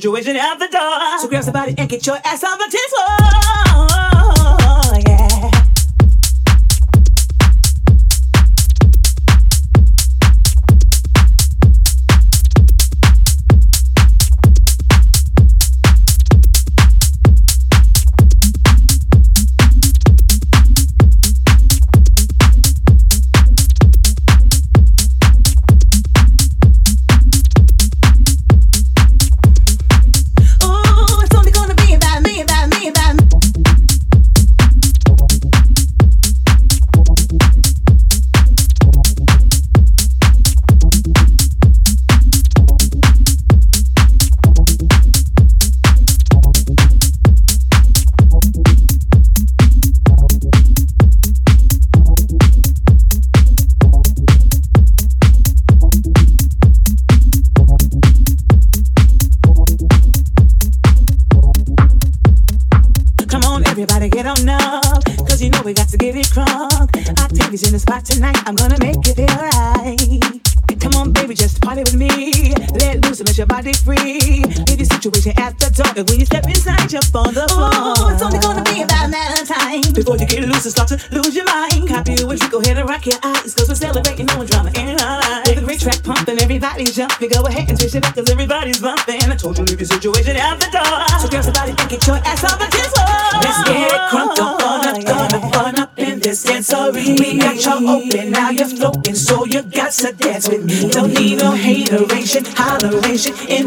situation at the door. So grab somebody and get your ass on the dance floor.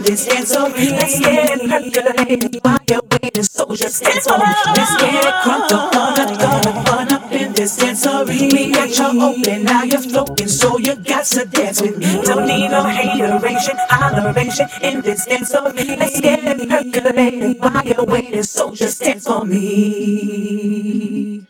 This dance get so free. Let's get percolated while your waiting, is so just dance on. Let's get crunk up on the gun fun up in this sensory. We got you open, now you're floating, so you got to dance with me. Don't need no hateration, holleration in this sensory. Let's get it percolating. your weight is so just dance for me.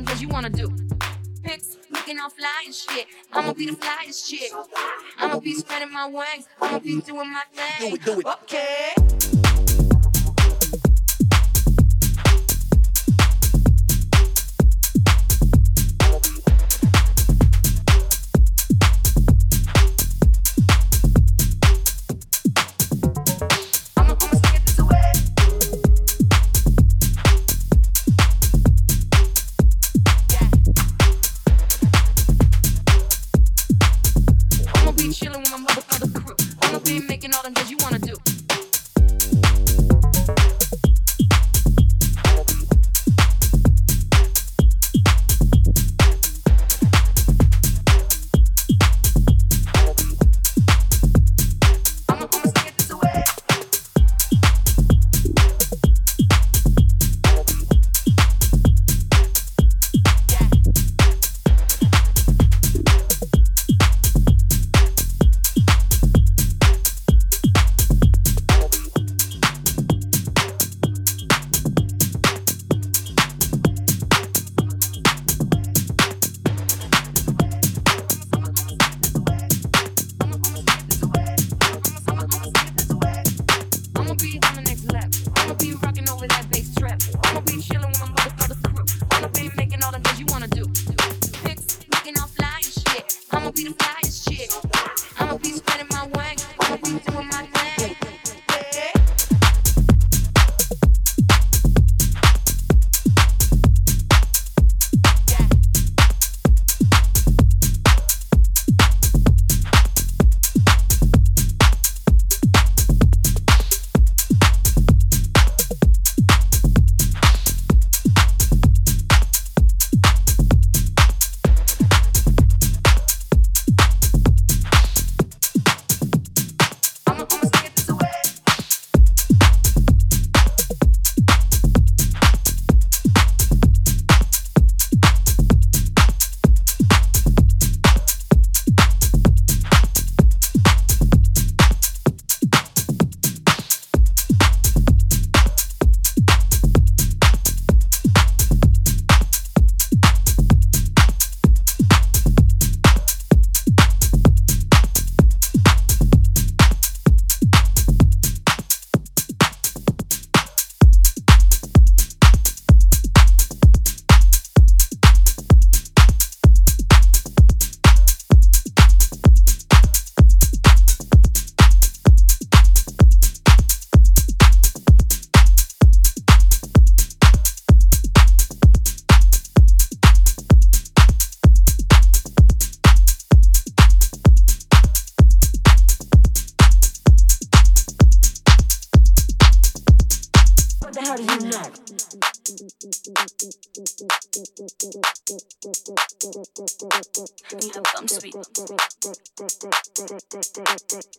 Making things you wanna do. Pics, looking all fly and shit. I'ma be the flyest chick. I'ma be spreading my wings. I'ma be doing my thing. Do it, do it. Okay.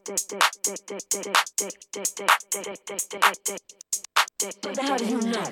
Hell do you know?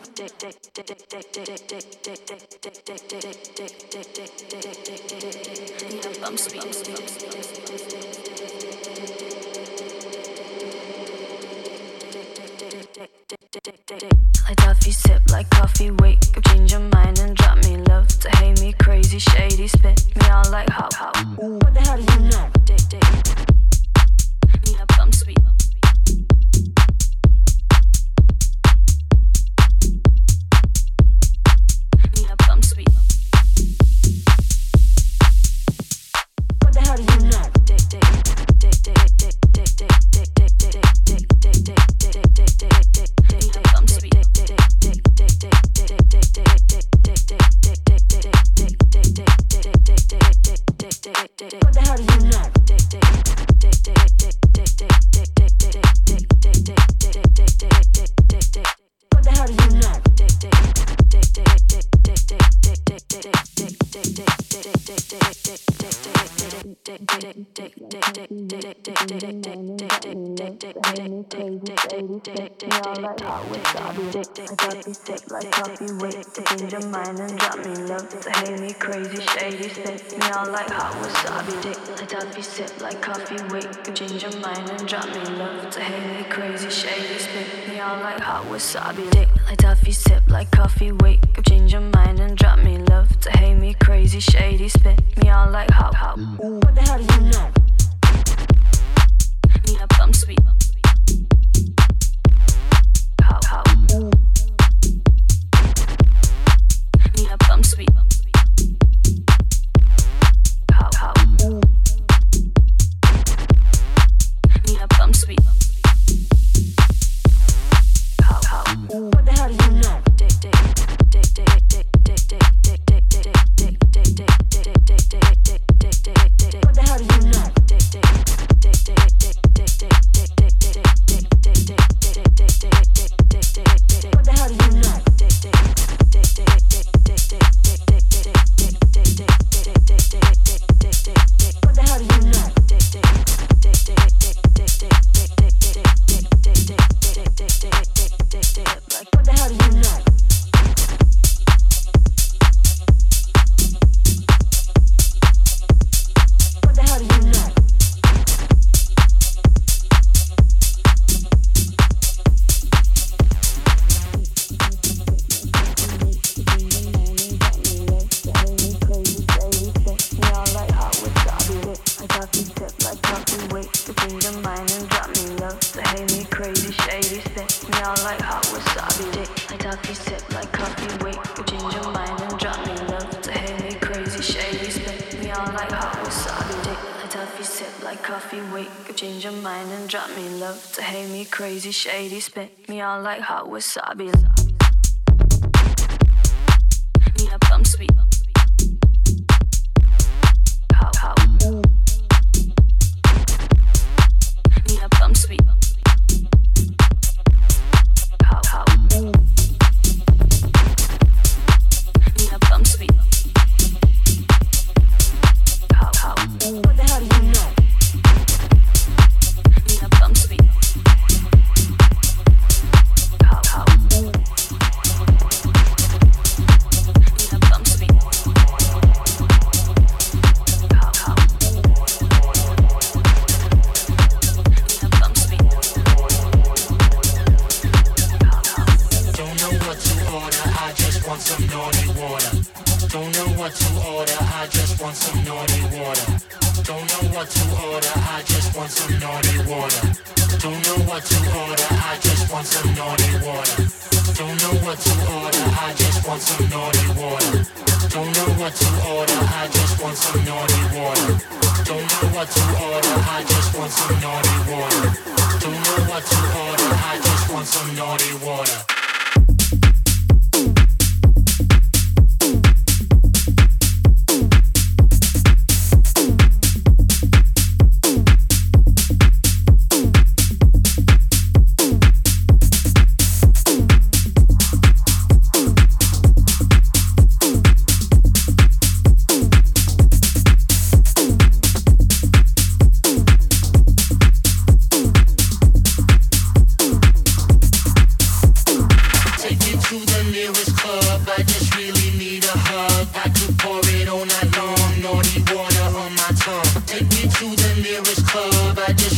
down like hot wasabi. Take a be sip like coffee. wake you change your mind and drop me love to hate me crazy. Shady spit me out like hot wasabi. dick like Duffy sip like coffee. wake up, change your mind and drop me love to hate me crazy. Shady spit me out like hot hot. What the hell do you know? Me a I'm sweet. I'm you spit me on like hot wasabi. Me, I come sweet.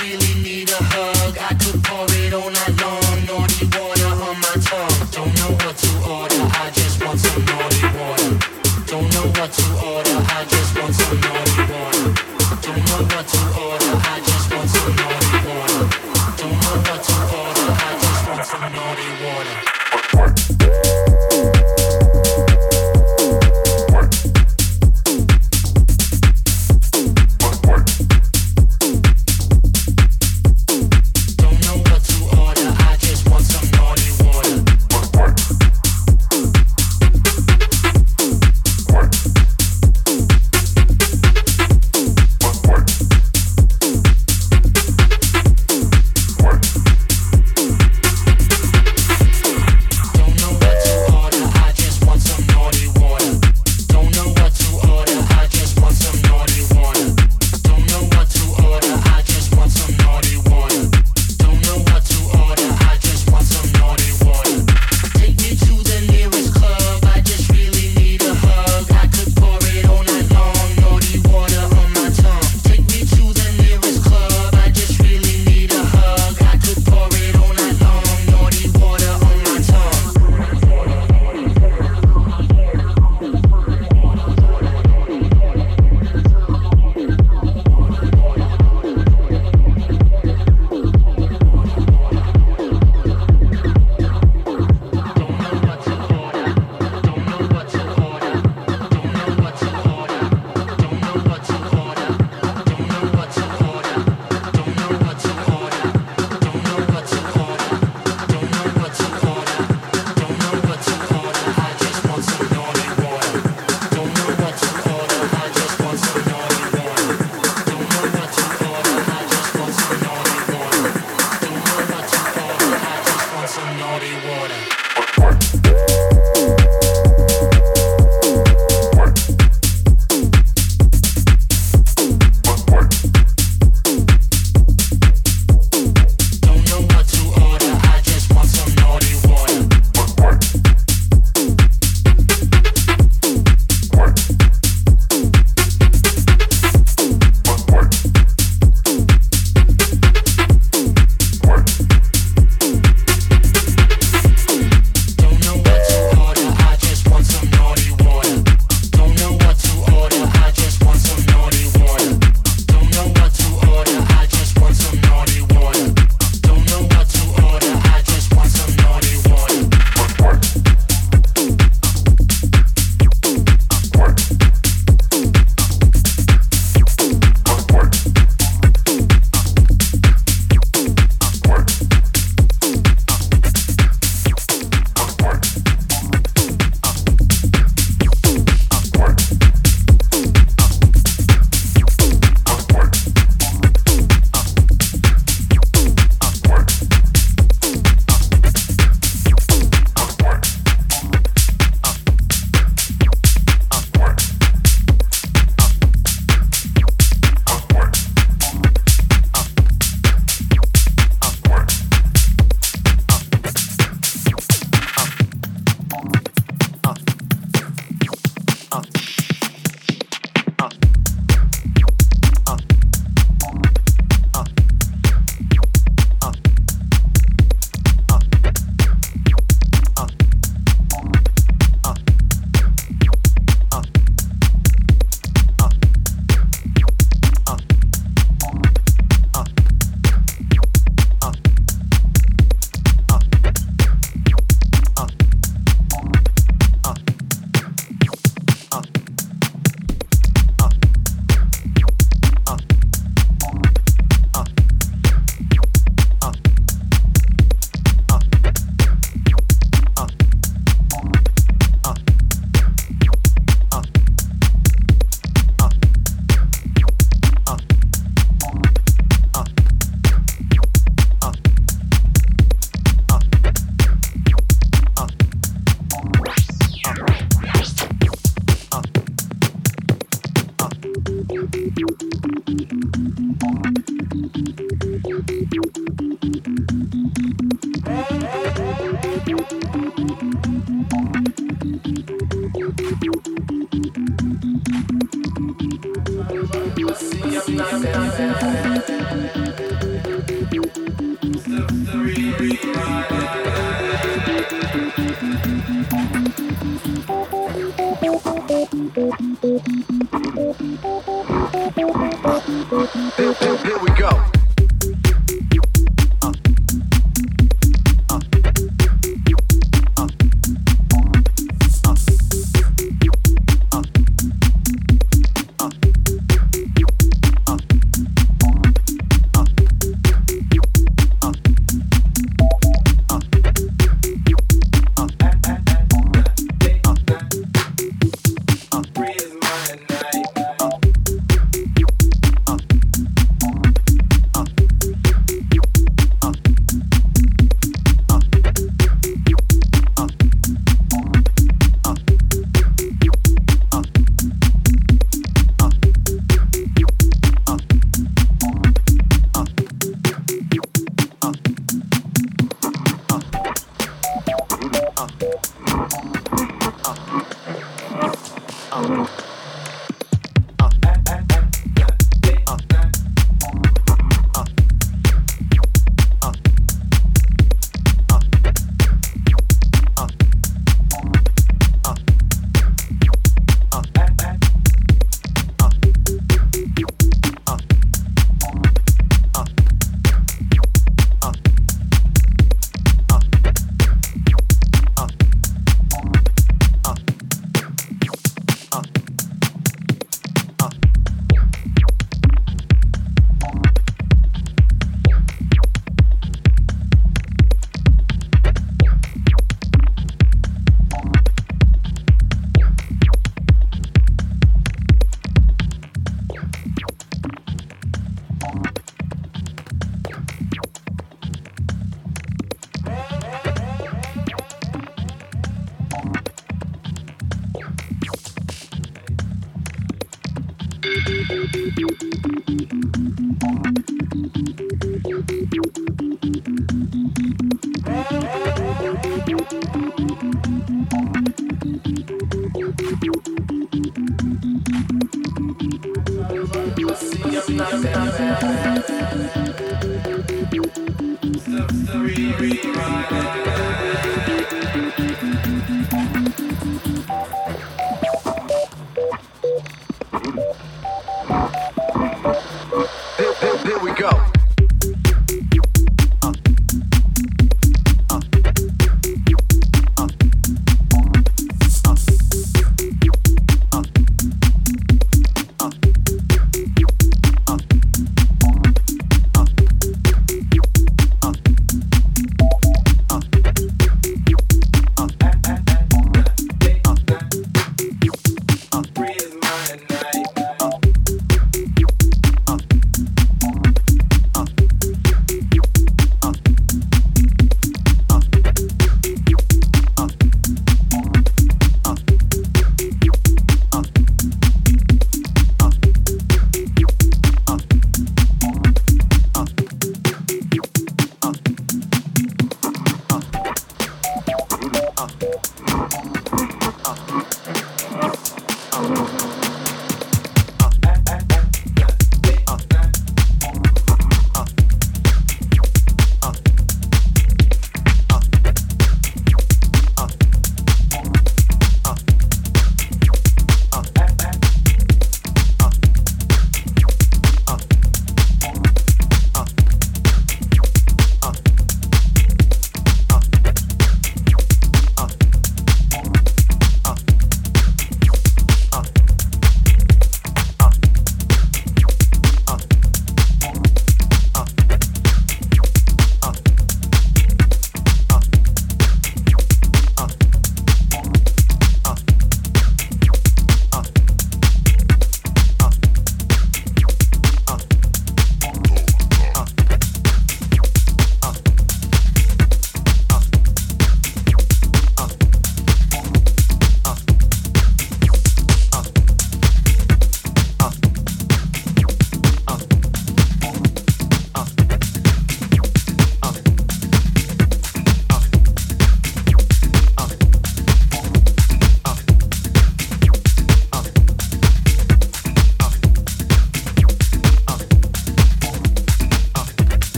really need.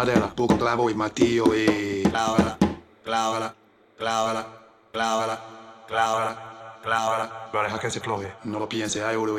madera, poco clavo y martillo y... Clávala, clávala, clávala, clávala, clávala, clávala. Pero deja que se floje, no lo piense, hay oro